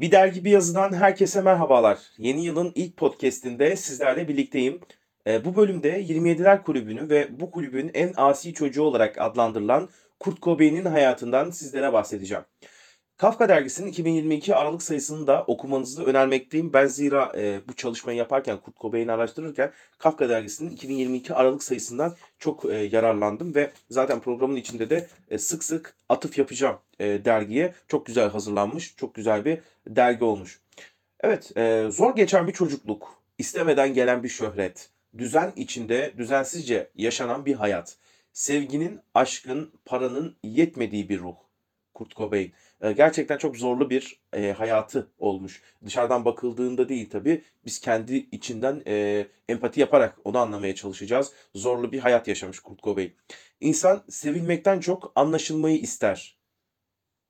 Bir dergi bir yazıdan herkese merhabalar. Yeni yılın ilk podcast'inde sizlerle birlikteyim. Ee, bu bölümde 27'ler kulübünü ve bu kulübün en asi çocuğu olarak adlandırılan Kurt Cobain'in hayatından sizlere bahsedeceğim. Kafka dergisinin 2022 Aralık sayısını da okumanızı önermekteyim. Ben zira e, bu çalışmayı yaparken, Kurt Cobain'i araştırırken Kafka dergisinin 2022 Aralık sayısından çok e, yararlandım ve zaten programın içinde de e, sık sık atıf yapacağım e, dergiye. Çok güzel hazırlanmış, çok güzel bir dergi olmuş. Evet, e, zor geçen bir çocukluk, istemeden gelen bir şöhret, düzen içinde düzensizce yaşanan bir hayat, sevginin, aşkın, paranın yetmediği bir ruh. Kurt Cobain. E, gerçekten çok zorlu bir e, hayatı olmuş. Dışarıdan bakıldığında değil tabii. Biz kendi içinden e, empati yaparak onu anlamaya çalışacağız. Zorlu bir hayat yaşamış Kurt Cobain. İnsan sevilmekten çok anlaşılmayı ister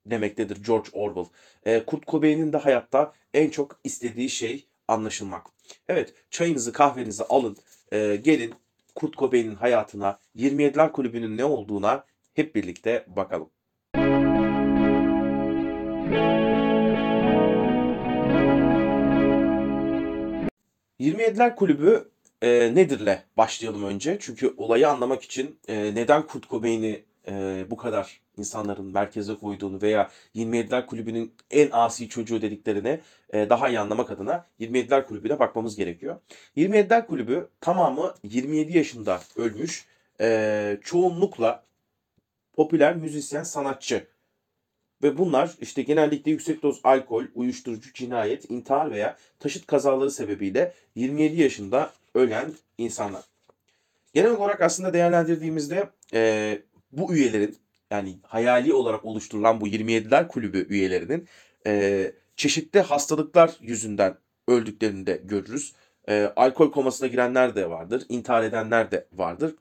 demektedir George Orwell. E, Kurt Cobain'in de hayatta en çok istediği şey anlaşılmak. Evet, çayınızı kahvenizi alın, e, gelin Kurt Cobain'in hayatına, 27'ler kulübünün ne olduğuna hep birlikte bakalım. 27'ler Kulübü e, nedirle başlayalım önce. Çünkü olayı anlamak için e, neden Kurt Cobain'i e, bu kadar insanların merkeze koyduğunu veya 27'ler Kulübü'nün en asi çocuğu dediklerini e, daha iyi anlamak adına 27'ler Kulübü'ne bakmamız gerekiyor. 27'ler Kulübü tamamı 27 yaşında ölmüş. E, çoğunlukla popüler müzisyen, sanatçı ve bunlar işte genellikle yüksek doz alkol, uyuşturucu, cinayet, intihar veya taşıt kazaları sebebiyle 27 yaşında ölen insanlar. Genel olarak aslında değerlendirdiğimizde e, bu üyelerin yani hayali olarak oluşturulan bu 27'ler kulübü üyelerinin e, çeşitli hastalıklar yüzünden öldüklerini de görürüz. E, alkol komasına girenler de vardır, intihar edenler de vardır.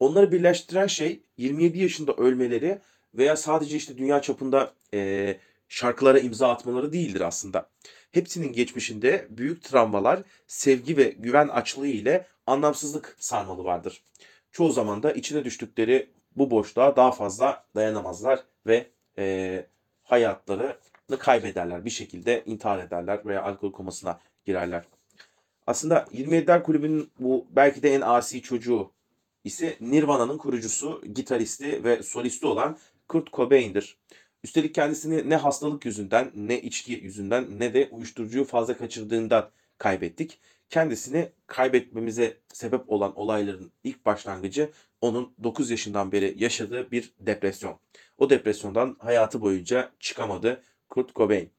Onları birleştiren şey 27 yaşında ölmeleri veya sadece işte dünya çapında e, şarkılara imza atmaları değildir aslında. Hepsinin geçmişinde büyük travmalar, sevgi ve güven açlığı ile anlamsızlık sarmalı vardır. Çoğu zaman da içine düştükleri bu boşluğa daha fazla dayanamazlar ve e, hayatlarını kaybederler. Bir şekilde intihar ederler veya alkol komasına girerler. Aslında 27'ler kulübünün bu belki de en asi çocuğu ise Nirvana'nın kurucusu, gitaristi ve solisti olan Kurt Cobain'dir. Üstelik kendisini ne hastalık yüzünden, ne içki yüzünden, ne de uyuşturucuyu fazla kaçırdığından kaybettik. Kendisini kaybetmemize sebep olan olayların ilk başlangıcı onun 9 yaşından beri yaşadığı bir depresyon. O depresyondan hayatı boyunca çıkamadı Kurt Cobain.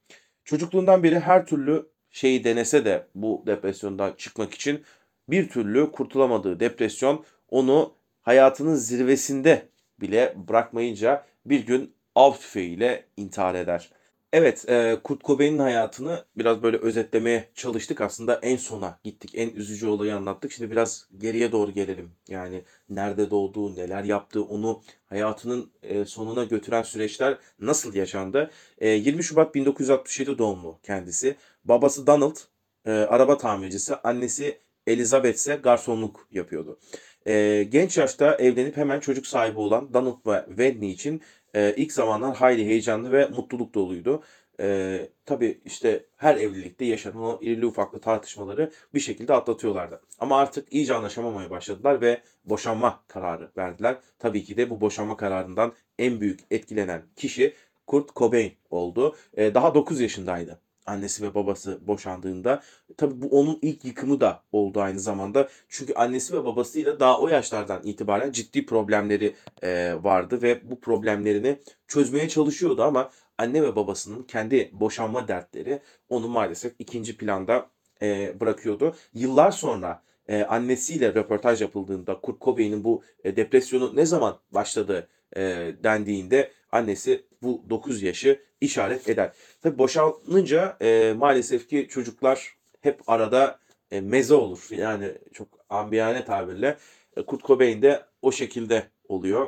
Çocukluğundan beri her türlü şeyi denese de bu depresyondan çıkmak için bir türlü kurtulamadığı depresyon onu hayatının zirvesinde bile bırakmayınca bir gün av tüfeğiyle intihar eder. Evet, e, Kurt Cobain'in hayatını biraz böyle özetlemeye çalıştık. Aslında en sona gittik. En üzücü olayı anlattık. Şimdi biraz geriye doğru gelelim. Yani nerede doğduğu, neler yaptığı, onu hayatının e, sonuna götüren süreçler nasıl yaşandı? E, 20 Şubat 1967 doğumlu kendisi. Babası Donald, e, araba tamircisi. Annesi Elizabeth ise garsonluk yapıyordu. E, genç yaşta evlenip hemen çocuk sahibi olan Donald ve Whitney için e, ilk zamanlar hayli heyecanlı ve mutluluk doluydu. E, tabii işte her evlilikte yaşanan o irili ufaklı tartışmaları bir şekilde atlatıyorlardı. Ama artık iyice anlaşamamaya başladılar ve boşanma kararı verdiler. Tabii ki de bu boşanma kararından en büyük etkilenen kişi Kurt Cobain oldu. E, daha 9 yaşındaydı annesi ve babası boşandığında. Tabii bu onun ilk yıkımı da oldu aynı zamanda. Çünkü annesi ve babasıyla daha o yaşlardan itibaren ciddi problemleri e, vardı ve bu problemlerini çözmeye çalışıyordu ama anne ve babasının kendi boşanma dertleri onu maalesef ikinci planda e, bırakıyordu. Yıllar sonra e, annesiyle röportaj yapıldığında Kurt Cobain'in bu e, depresyonu ne zaman başladı e, dendiğinde annesi bu 9 yaşı işaret eder. Tabi boşanınca e, maalesef ki çocuklar hep arada e, meze olur. Yani çok ambiyane tabirle. E, Kurt Cobain de o şekilde oluyor.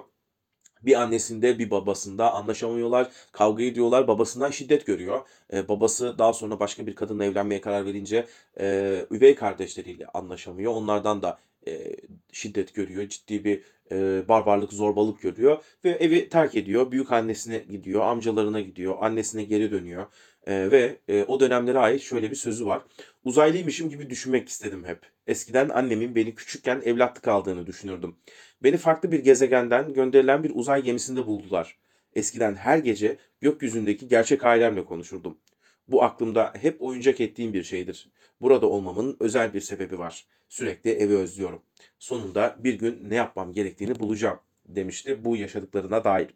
Bir annesinde bir babasında anlaşamıyorlar, kavga ediyorlar, babasından şiddet görüyor. E, babası daha sonra başka bir kadınla evlenmeye karar verince e, üvey kardeşleriyle anlaşamıyor. Onlardan da e, şiddet görüyor, ciddi bir e, barbarlık, zorbalık görüyor ve evi terk ediyor. Büyük annesine gidiyor, amcalarına gidiyor, annesine geri dönüyor. E, ve e, o dönemlere ait şöyle bir sözü var. Uzaylıymışım gibi düşünmek istedim hep. Eskiden annemin beni küçükken evlatlık aldığını düşünürdüm. Beni farklı bir gezegenden gönderilen bir uzay gemisinde buldular. Eskiden her gece gökyüzündeki gerçek ailemle konuşurdum. Bu aklımda hep oyuncak ettiğim bir şeydir. Burada olmamın özel bir sebebi var. Sürekli evi özlüyorum. Sonunda bir gün ne yapmam gerektiğini bulacağım demişti bu yaşadıklarına dair.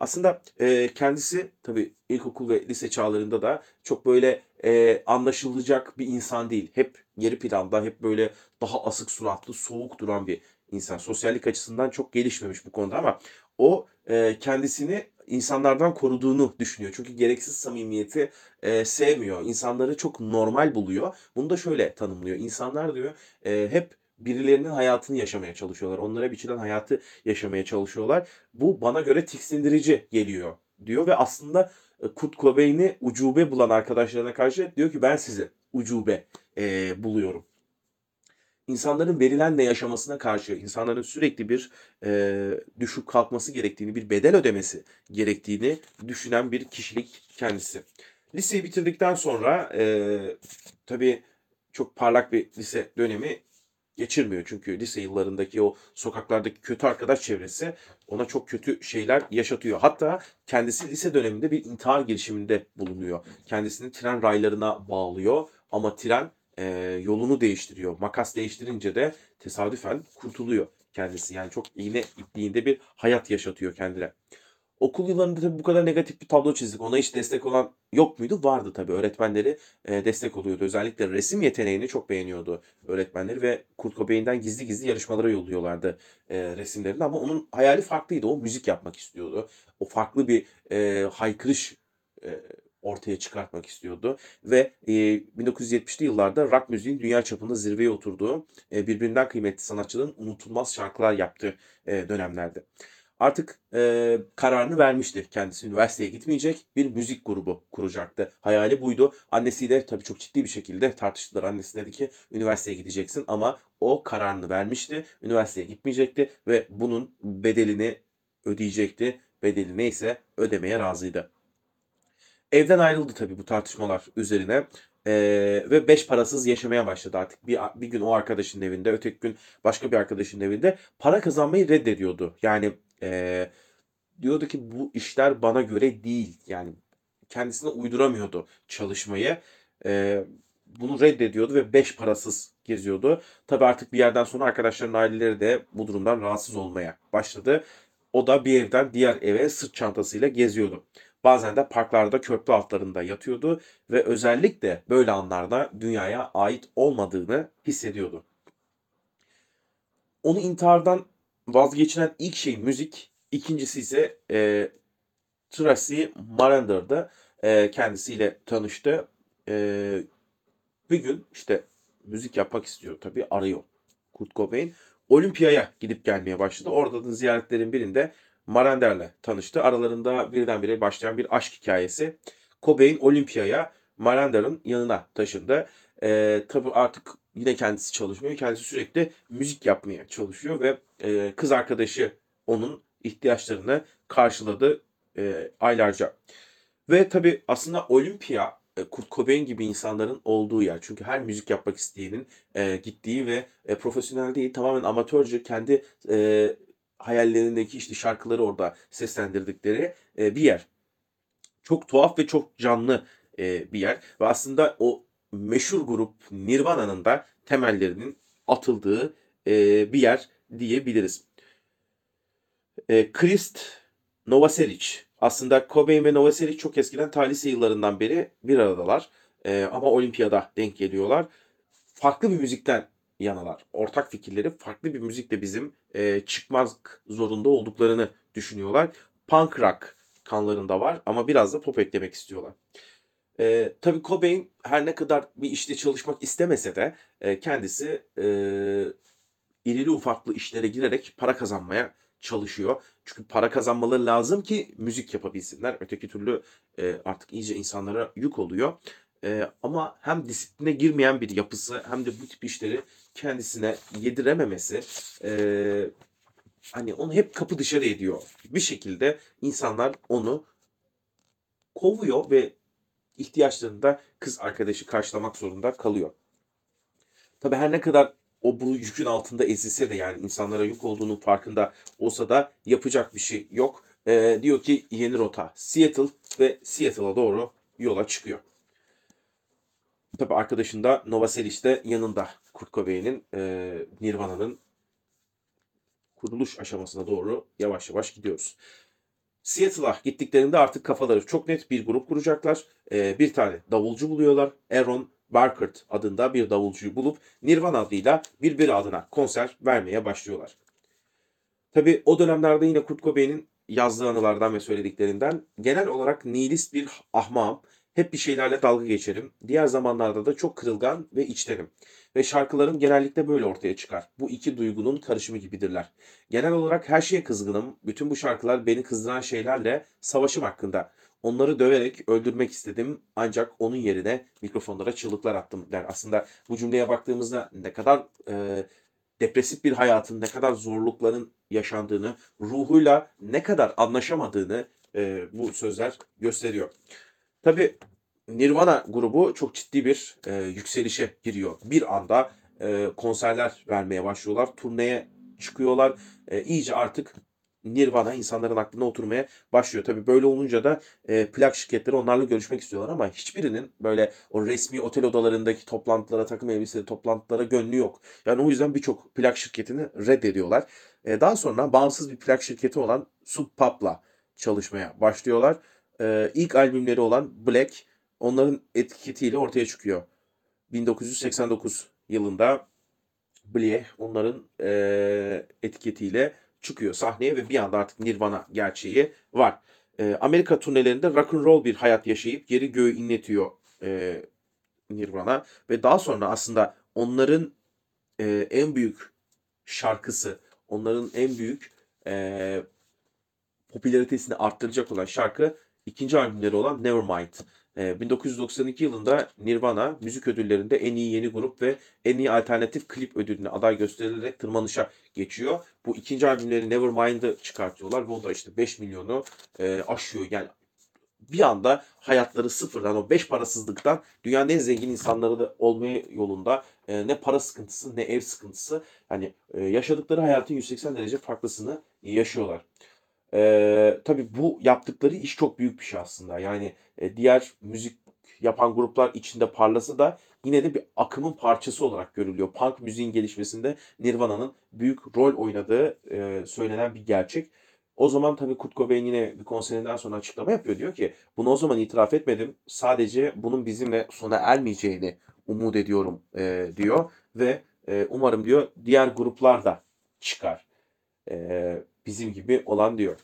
Aslında e, kendisi tabii ilkokul ve lise çağlarında da çok böyle e, anlaşılacak bir insan değil. Hep geri planda, hep böyle daha asık suratlı, soğuk duran bir insan. Sosyallik açısından çok gelişmemiş bu konuda ama o e, kendisini insanlardan koruduğunu düşünüyor. Çünkü gereksiz samimiyeti e, sevmiyor. İnsanları çok normal buluyor. Bunu da şöyle tanımlıyor. İnsanlar diyor e, hep birilerinin hayatını yaşamaya çalışıyorlar. Onlara biçilen hayatı yaşamaya çalışıyorlar. Bu bana göre tiksindirici geliyor diyor ve aslında e, Kurt Cobain'i ucube bulan arkadaşlarına karşı diyor ki ben sizi ucube e, buluyorum. İnsanların verilenle yaşamasına karşı, insanların sürekli bir e, düşüp kalkması gerektiğini, bir bedel ödemesi gerektiğini düşünen bir kişilik kendisi. Liseyi bitirdikten sonra e, tabii çok parlak bir lise dönemi geçirmiyor. Çünkü lise yıllarındaki o sokaklardaki kötü arkadaş çevresi ona çok kötü şeyler yaşatıyor. Hatta kendisi lise döneminde bir intihar girişiminde bulunuyor. Kendisini tren raylarına bağlıyor ama tren e, yolunu değiştiriyor. Makas değiştirince de tesadüfen kurtuluyor kendisi. Yani çok iğne ipliğinde bir hayat yaşatıyor kendine. Okul yıllarında tabii bu kadar negatif bir tablo çizdik. Ona hiç destek olan yok muydu? Vardı tabii. Öğretmenleri e, destek oluyordu. Özellikle resim yeteneğini çok beğeniyordu öğretmenleri ve Kurt Cobain'den gizli gizli yarışmalara yolluyorlardı e, resimlerini. Ama onun hayali farklıydı. O müzik yapmak istiyordu. O farklı bir e, haykırış e, ortaya çıkartmak istiyordu. Ve e, 1970'li yıllarda rock müziğin dünya çapında zirveye oturduğu, e, birbirinden kıymetli sanatçıların unutulmaz şarkılar yaptığı e, dönemlerde. Artık e, kararını vermişti kendisi. Üniversiteye gitmeyecek bir müzik grubu kuracaktı. Hayali buydu. Annesiyle tabii çok ciddi bir şekilde tartıştılar. Annesi dedi ki üniversiteye gideceksin ama o kararını vermişti. Üniversiteye gitmeyecekti ve bunun bedelini ödeyecekti. Bedeli neyse ödemeye razıydı. Evden ayrıldı tabii bu tartışmalar üzerine. Ee, ve beş parasız yaşamaya başladı artık. Bir, bir gün o arkadaşın evinde, öteki gün başka bir arkadaşın evinde para kazanmayı reddediyordu. Yani e, diyordu ki bu işler bana göre değil. Yani kendisine uyduramıyordu çalışmayı. E, bunu reddediyordu ve beş parasız geziyordu. Tabii artık bir yerden sonra arkadaşların aileleri de bu durumdan rahatsız olmaya başladı. O da bir evden diğer eve sırt çantasıyla geziyordu. Bazen de parklarda köprü altlarında yatıyordu ve özellikle böyle anlarda dünyaya ait olmadığını hissediyordu. Onu intihardan vazgeçiren ilk şey müzik, ikincisi ise e, Tracy Marander'da e, kendisiyle tanıştı. E, bir gün işte müzik yapmak istiyor tabii arıyor Kurt Cobain. Olimpiyaya gidip gelmeye başladı. Orada da ziyaretlerin birinde Marander'le tanıştı. Aralarında birdenbire başlayan bir aşk hikayesi. Cobain Olimpiyaya Marander'ın yanına taşındı. Ee, tabii artık yine kendisi çalışmıyor. Kendisi sürekli müzik yapmaya çalışıyor ve e, kız arkadaşı onun ihtiyaçlarını karşıladı e, aylarca. Ve tabii aslında Olimpiya e, Kurt Cobain gibi insanların olduğu yer. Çünkü her müzik yapmak isteyenin e, gittiği ve e, profesyonel değil tamamen amatörce kendi e, hayallerindeki işte şarkıları orada seslendirdikleri e, bir yer. Çok tuhaf ve çok canlı e, bir yer. Ve aslında o meşhur grup Nirvana'nın da temellerinin atıldığı e, bir yer diyebiliriz. E, Krist Novoselic. Aslında Cobain ve Novoselic çok eskiden ta lise yıllarından beri bir aradalar. E, ama olimpiyada denk geliyorlar. Farklı bir müzikten yanalar. Ortak fikirleri farklı bir müzikle bizim e, çıkmak zorunda olduklarını düşünüyorlar. Punk rock kanlarında var ama biraz da pop eklemek istiyorlar. E, tabii Cobain her ne kadar bir işte çalışmak istemese de e, kendisi e, irili ufaklı işlere girerek para kazanmaya çalışıyor. Çünkü para kazanmaları lazım ki müzik yapabilsinler. Öteki türlü e, artık iyice insanlara yük oluyor. E, ama hem disipline girmeyen bir yapısı hem de bu tip işleri kendisine yedirememesi e, hani onu hep kapı dışarı ediyor. Bir şekilde insanlar onu kovuyor ve ihtiyaçlarını da kız arkadaşı karşılamak zorunda kalıyor. Tabi her ne kadar o bu yükün altında ezilse de yani insanlara yük olduğunun farkında olsa da yapacak bir şey yok. Ee, diyor ki yeni rota Seattle ve Seattle'a doğru yola çıkıyor. Tabi arkadaşın da Novoselic de yanında Kurt Cobain'in e, Nirvana'nın kuruluş aşamasına doğru yavaş yavaş gidiyoruz. Seattle'a gittiklerinde artık kafaları çok net bir grup kuracaklar. Ee, bir tane davulcu buluyorlar. Aaron Barkert adında bir davulcuyu bulup Nirvana adıyla birbiri adına konser vermeye başlıyorlar. Tabi o dönemlerde yine Kurt Cobain'in yazdığı anılardan ve söylediklerinden genel olarak nihilist bir ahmağım. Hep bir şeylerle dalga geçerim. Diğer zamanlarda da çok kırılgan ve içtenim. Ve şarkılarım genellikle böyle ortaya çıkar. Bu iki duygunun karışımı gibidirler. Genel olarak her şeye kızgınım. Bütün bu şarkılar beni kızdıran şeylerle savaşım hakkında. Onları döverek öldürmek istedim ancak onun yerine mikrofonlara çığlıklar attım der. Aslında bu cümleye baktığımızda ne kadar e, depresif bir hayatın, ne kadar zorlukların yaşandığını, ruhuyla ne kadar anlaşamadığını e, bu sözler gösteriyor. Tabi Nirvana grubu çok ciddi bir e, yükselişe giriyor. Bir anda e, konserler vermeye başlıyorlar. Turneye çıkıyorlar. E, iyice artık Nirvana insanların aklına oturmaya başlıyor. Tabii böyle olunca da e, plak şirketleri onlarla görüşmek istiyorlar ama hiçbirinin böyle o resmi otel odalarındaki toplantılara, takım elbiseli toplantılara gönlü yok. Yani o yüzden birçok plak şirketini reddediyorlar. E, daha sonra bağımsız bir plak şirketi olan Sub Pop'la çalışmaya başlıyorlar. E, ilk albümleri olan Black onların etiketiyle ortaya çıkıyor. 1989 yılında Blie onların e, etiketiyle çıkıyor sahneye ve bir anda artık Nirvana gerçeği var. E, Amerika turnelerinde rock and roll bir hayat yaşayıp geri göğü inletiyor e, Nirvana ve daha sonra aslında onların e, en büyük şarkısı, onların en büyük e, popülaritesini arttıracak olan şarkı ikinci albümleri olan Nevermind. 1992 yılında Nirvana müzik ödüllerinde en iyi yeni grup ve en iyi alternatif klip ödülüne aday gösterilerek tırmanışa geçiyor. Bu ikinci albümleri Nevermind'ı çıkartıyorlar ve o da işte 5 milyonu e, aşıyor. Yani bir anda hayatları sıfırdan o 5 parasızlıktan dünyanın en zengin insanları da olmaya yolunda e, ne para sıkıntısı ne ev sıkıntısı hani e, yaşadıkları hayatın 180 derece farklısını yaşıyorlar. Ee, tabii bu yaptıkları iş çok büyük bir şey aslında. Yani e, diğer müzik yapan gruplar içinde parlasa da yine de bir akımın parçası olarak görülüyor. Punk müziğin gelişmesinde Nirvana'nın büyük rol oynadığı e, söylenen bir gerçek. O zaman tabii Kurt Cobain yine bir konserinden sonra açıklama yapıyor. Diyor ki bunu o zaman itiraf etmedim. Sadece bunun bizimle sona ermeyeceğini umut ediyorum e, diyor. Ve e, umarım diyor diğer gruplar da çıkar. E, bizim gibi olan diyor.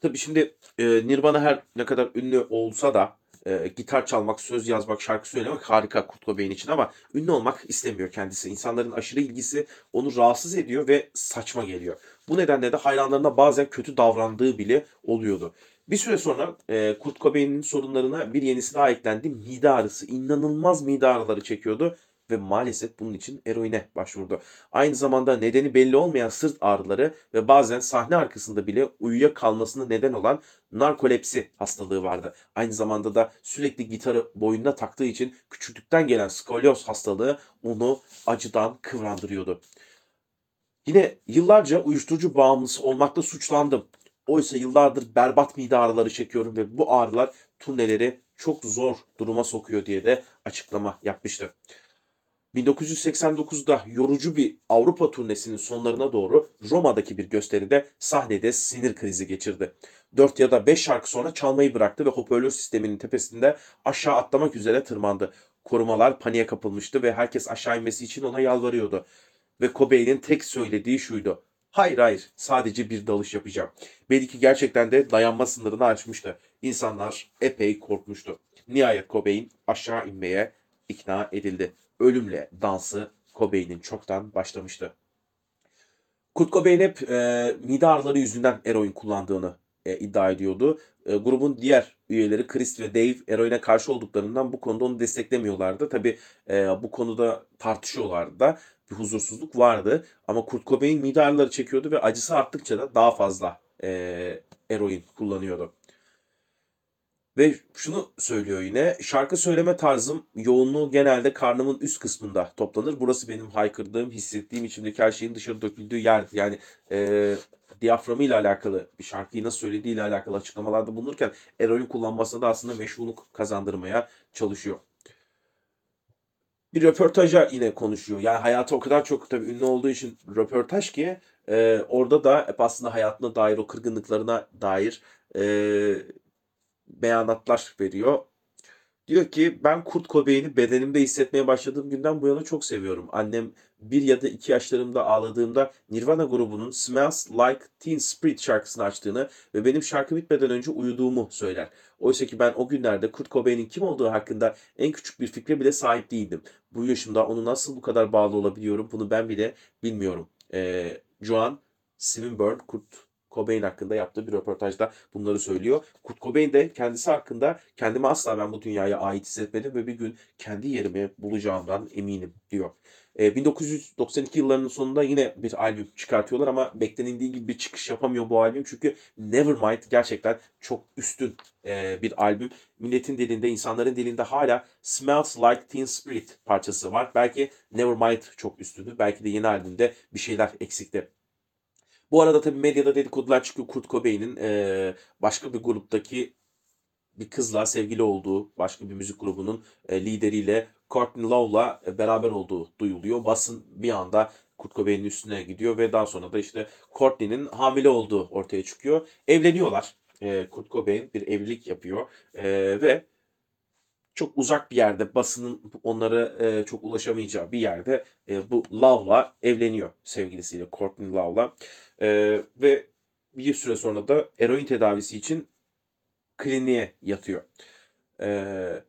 Tabii şimdi e, Nirvana her ne kadar ünlü olsa da e, gitar çalmak, söz yazmak, şarkı söylemek harika Kurt Cobain için ama ünlü olmak istemiyor kendisi. İnsanların aşırı ilgisi onu rahatsız ediyor ve saçma geliyor. Bu nedenle de hayranlarına bazen kötü davrandığı bile oluyordu. Bir süre sonra e, Kurt Cobain'in sorunlarına bir yenisi daha eklendi. Mide ağrısı. İnanılmaz mide ağrıları çekiyordu ve maalesef bunun için eroine başvurdu. Aynı zamanda nedeni belli olmayan sırt ağrıları ve bazen sahne arkasında bile uyuyakalmasına neden olan narkolepsi hastalığı vardı. Aynı zamanda da sürekli gitarı boynuna taktığı için küçüklükten gelen skolyoz hastalığı onu acıdan kıvrandırıyordu. Yine yıllarca uyuşturucu bağımlısı olmakla suçlandım. Oysa yıllardır berbat mide ağrıları çekiyorum ve bu ağrılar turneleri çok zor duruma sokuyor diye de açıklama yapmıştı. 1989'da yorucu bir Avrupa turnesinin sonlarına doğru Roma'daki bir gösteride sahnede sinir krizi geçirdi. 4 ya da 5 şarkı sonra çalmayı bıraktı ve hoparlör sisteminin tepesinde aşağı atlamak üzere tırmandı. Korumalar paniğe kapılmıştı ve herkes aşağı inmesi için ona yalvarıyordu. Ve Cobain'in tek söylediği şuydu. Hayır hayır sadece bir dalış yapacağım. Belki gerçekten de dayanma sınırını aşmıştı. İnsanlar epey korkmuştu. Nihayet Cobain aşağı inmeye ikna edildi ölümle dansı Cobain'in çoktan başlamıştı. Kurt Cobain hep e, mide ağrıları yüzünden eroin kullandığını e, iddia ediyordu. E, grubun diğer üyeleri Chris ve Dave eroine karşı olduklarından bu konuda onu desteklemiyorlardı. Tabi e, bu konuda tartışıyorlardı da bir huzursuzluk vardı. Ama Kurt Cobain mide ağrıları çekiyordu ve acısı arttıkça da daha fazla e, eroin kullanıyordu. Ve şunu söylüyor yine. Şarkı söyleme tarzım yoğunluğu genelde karnımın üst kısmında toplanır. Burası benim haykırdığım, hissettiğim içimdeki her şeyin dışarı döküldüğü yer. Yani e, diyaframıyla alakalı bir şarkıyı nasıl söylediğiyle alakalı açıklamalarda bulunurken eroin kullanmasına da aslında meşruluk kazandırmaya çalışıyor. Bir röportaja yine konuşuyor. Yani hayatı o kadar çok tabii ünlü olduğu için röportaj ki e, orada da hep aslında hayatına dair o kırgınlıklarına dair e, beyanatlar veriyor. Diyor ki ben Kurt Cobain'i bedenimde hissetmeye başladığım günden bu yana çok seviyorum. Annem bir ya da iki yaşlarımda ağladığımda Nirvana grubunun Smells Like Teen Spirit şarkısını açtığını ve benim şarkı bitmeden önce uyuduğumu söyler. Oysa ki ben o günlerde Kurt Cobain'in kim olduğu hakkında en küçük bir fikre bile sahip değildim. Bu yaşımda onu nasıl bu kadar bağlı olabiliyorum bunu ben bile bilmiyorum. Ee, Joan Swinburne Kurt Cobain hakkında yaptığı bir röportajda bunları söylüyor. Kurt Cobain de kendisi hakkında kendimi asla ben bu dünyaya ait hissetmedim ve bir gün kendi yerimi bulacağımdan eminim diyor. E, 1992 yıllarının sonunda yine bir albüm çıkartıyorlar ama beklenildiği gibi bir çıkış yapamıyor bu albüm. Çünkü Nevermind gerçekten çok üstün e, bir albüm. Milletin dilinde, insanların dilinde hala Smells Like Teen Spirit parçası var. Belki Nevermind çok üstündü. Belki de yeni albümde bir şeyler eksikti. Bu arada tabii medyada dedikodular çıkıyor. Kurt Cobain'in e, başka bir gruptaki bir kızla sevgili olduğu, başka bir müzik grubunun e, lideriyle Courtney Love'la e, beraber olduğu duyuluyor. Basın bir anda Kurt Cobain'in üstüne gidiyor ve daha sonra da işte Courtney'nin hamile olduğu ortaya çıkıyor. Evleniyorlar. E, Kurt Cobain bir evlilik yapıyor e, ve çok uzak bir yerde basının onlara e, çok ulaşamayacağı bir yerde e, bu Love'la evleniyor sevgilisiyle Courtney Love'la e, ve bir süre sonra da eroin tedavisi için kliniğe yatıyor. E,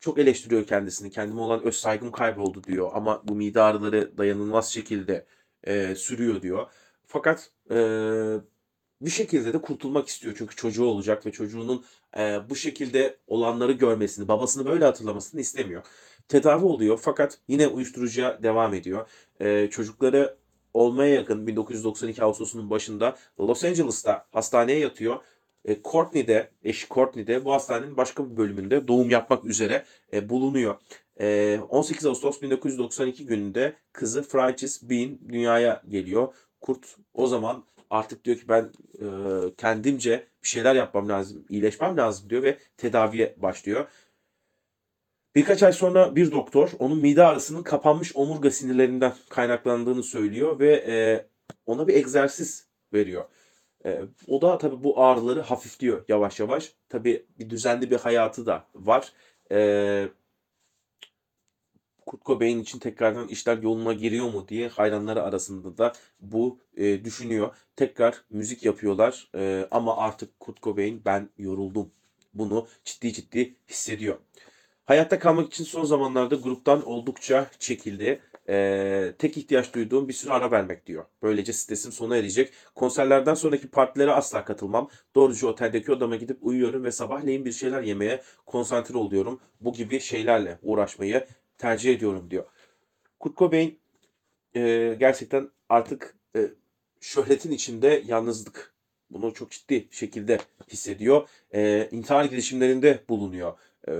çok eleştiriyor kendisini. Kendime olan öz saygım kayboldu diyor ama bu mide ağrıları dayanılmaz şekilde e, sürüyor diyor. Fakat e, bir şekilde de kurtulmak istiyor çünkü çocuğu olacak ve çocuğunun e, bu şekilde olanları görmesini, babasını böyle hatırlamasını istemiyor. Tedavi oluyor fakat yine uyuşturucuya devam ediyor. E, çocukları olmaya yakın 1992 Ağustos'unun başında Los Angeles'ta hastaneye yatıyor. E, Courtney'de, eşi Courtney'de bu hastanenin başka bir bölümünde doğum yapmak üzere e, bulunuyor. E, 18 Ağustos 1992 gününde kızı Frances Bean dünyaya geliyor. Kurt o zaman artık diyor ki ben e, kendimce bir şeyler yapmam lazım, iyileşmem lazım diyor ve tedaviye başlıyor. Birkaç ay sonra bir doktor onun mide ağrısının kapanmış omurga sinirlerinden kaynaklandığını söylüyor ve e, ona bir egzersiz veriyor. E, o da tabii bu ağrıları hafifliyor yavaş yavaş. Tabii bir düzenli bir hayatı da var. E, Kurt Cobain için tekrardan işler yoluna giriyor mu diye hayranları arasında da bu e, düşünüyor. Tekrar müzik yapıyorlar e, ama artık Kurt Cobain ben yoruldum. Bunu ciddi ciddi hissediyor. Hayatta kalmak için son zamanlarda gruptan oldukça çekildi. Ee, tek ihtiyaç duyduğum bir süre ara vermek diyor. Böylece stresim sona erecek. Konserlerden sonraki partilere asla katılmam. Doğruca oteldeki odama gidip uyuyorum ve sabahleyin bir şeyler yemeye konsantre oluyorum. Bu gibi şeylerle uğraşmayı tercih ediyorum diyor. Kurt Cobain e, gerçekten artık e, şöhretin içinde yalnızlık bunu çok ciddi şekilde hissediyor. E, intihar girişimlerinde bulunuyor. E,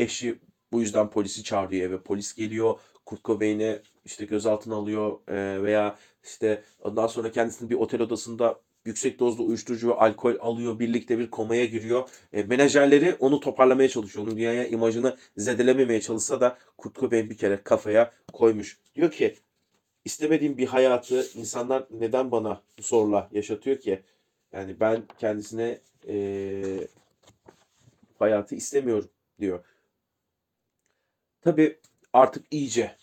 eşi bu yüzden polisi çağırıyor eve. Polis geliyor. Kurt Cobain'i işte gözaltına alıyor e, veya işte ondan sonra kendisini bir otel odasında yüksek dozlu uyuşturucu ve alkol alıyor. Birlikte bir komaya giriyor. E, menajerleri onu toparlamaya çalışıyor. Onun dünyaya imajını zedelememeye çalışsa da Kurt Cobain bir kere kafaya koymuş. Diyor ki istemediğim bir hayatı insanlar neden bana zorla yaşatıyor ki? Yani ben kendisine e, hayatı istemiyorum diyor. Tabii artık iyice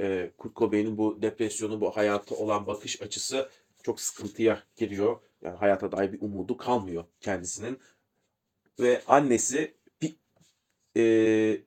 e, Kurt Cobain'in bu depresyonu, bu hayata olan bakış açısı çok sıkıntıya giriyor. Yani hayata dair bir umudu kalmıyor kendisinin. Ve annesi bir e,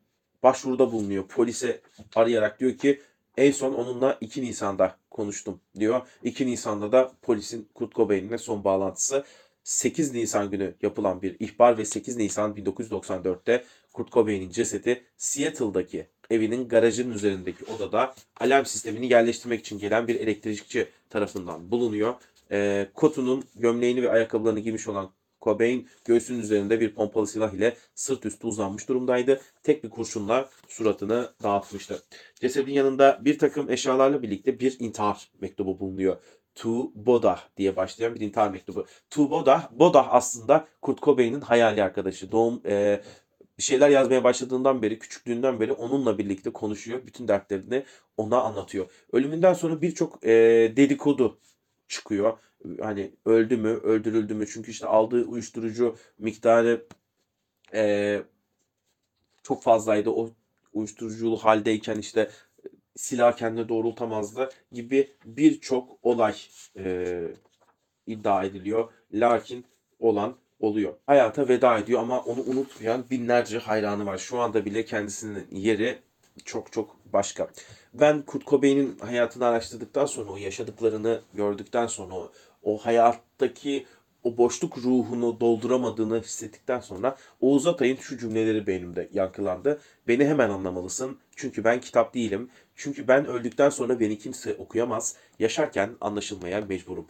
başvuruda bulunuyor. Polise arayarak diyor ki en son onunla 2 Nisan'da konuştum diyor. 2 Nisan'da da polisin Kurt Cobain'le son bağlantısı 8 Nisan günü yapılan bir ihbar ve 8 Nisan 1994'te Kurt Cobain'in cesedi Seattle'daki evinin garajının üzerindeki odada alarm sistemini yerleştirmek için gelen bir elektrikçi tarafından bulunuyor. E, kotunun gömleğini ve ayakkabılarını giymiş olan Cobain göğsünün üzerinde bir pompalı silah ile sırt üstü uzanmış durumdaydı. Tek bir kurşunla suratını dağıtmıştı. Cesedin yanında bir takım eşyalarla birlikte bir intihar mektubu bulunuyor. To Bodah diye başlayan bir intihar mektubu. To Bodah, Bodah aslında Kurt Cobain'in hayali arkadaşı. Doğum e, bir şeyler yazmaya başladığından beri, küçüklüğünden beri onunla birlikte konuşuyor. Bütün dertlerini ona anlatıyor. Ölümünden sonra birçok e, dedikodu çıkıyor. Hani öldü mü, öldürüldü mü? Çünkü işte aldığı uyuşturucu miktarı e, çok fazlaydı. O uyuşturuculu haldeyken işte silah kendine doğrultamazdı gibi birçok olay e, iddia ediliyor. Lakin olan oluyor. Hayata veda ediyor ama onu unutmayan binlerce hayranı var. Şu anda bile kendisinin yeri çok çok başka. Ben Kurt Cobain'in hayatını araştırdıktan sonra, o yaşadıklarını gördükten sonra, o, hayattaki o boşluk ruhunu dolduramadığını hissettikten sonra Oğuz Atay'ın şu cümleleri beynimde yankılandı. Beni hemen anlamalısın. Çünkü ben kitap değilim. Çünkü ben öldükten sonra beni kimse okuyamaz. Yaşarken anlaşılmaya mecburum.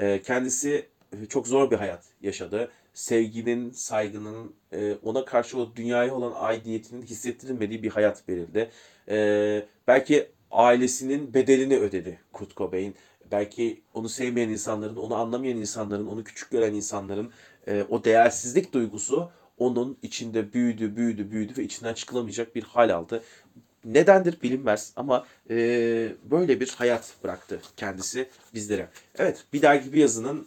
Ee, kendisi çok zor bir hayat yaşadı. Sevginin, saygının, e, ona karşı o dünyaya olan aidiyetinin hissettirilmediği bir hayat verildi. Ee, belki ailesinin bedelini ödedi Kurt Cobain. Belki onu sevmeyen insanların, onu anlamayan insanların, onu küçük gören insanların e, o değersizlik duygusu onun içinde büyüdü, büyüdü, büyüdü ve içinden çıkılamayacak bir hal aldı. Nedendir bilinmez ama e, böyle bir hayat bıraktı kendisi bizlere. Evet, bir dergi bir yazının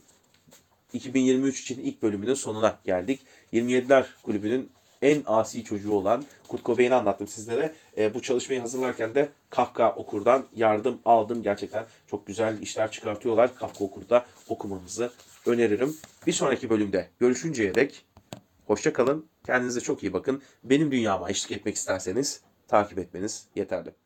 2023 için ilk bölümünün sonuna geldik. 27'ler kulübünün en asi çocuğu olan Kurt Cobain'i anlattım sizlere. E, bu çalışmayı hazırlarken de Kafka Okur'dan yardım aldım. Gerçekten çok güzel işler çıkartıyorlar. Kafka Okur'da okumanızı öneririm. Bir sonraki bölümde görüşünceye dek hoşça kalın. Kendinize çok iyi bakın. Benim dünyama eşlik etmek isterseniz takip etmeniz yeterli.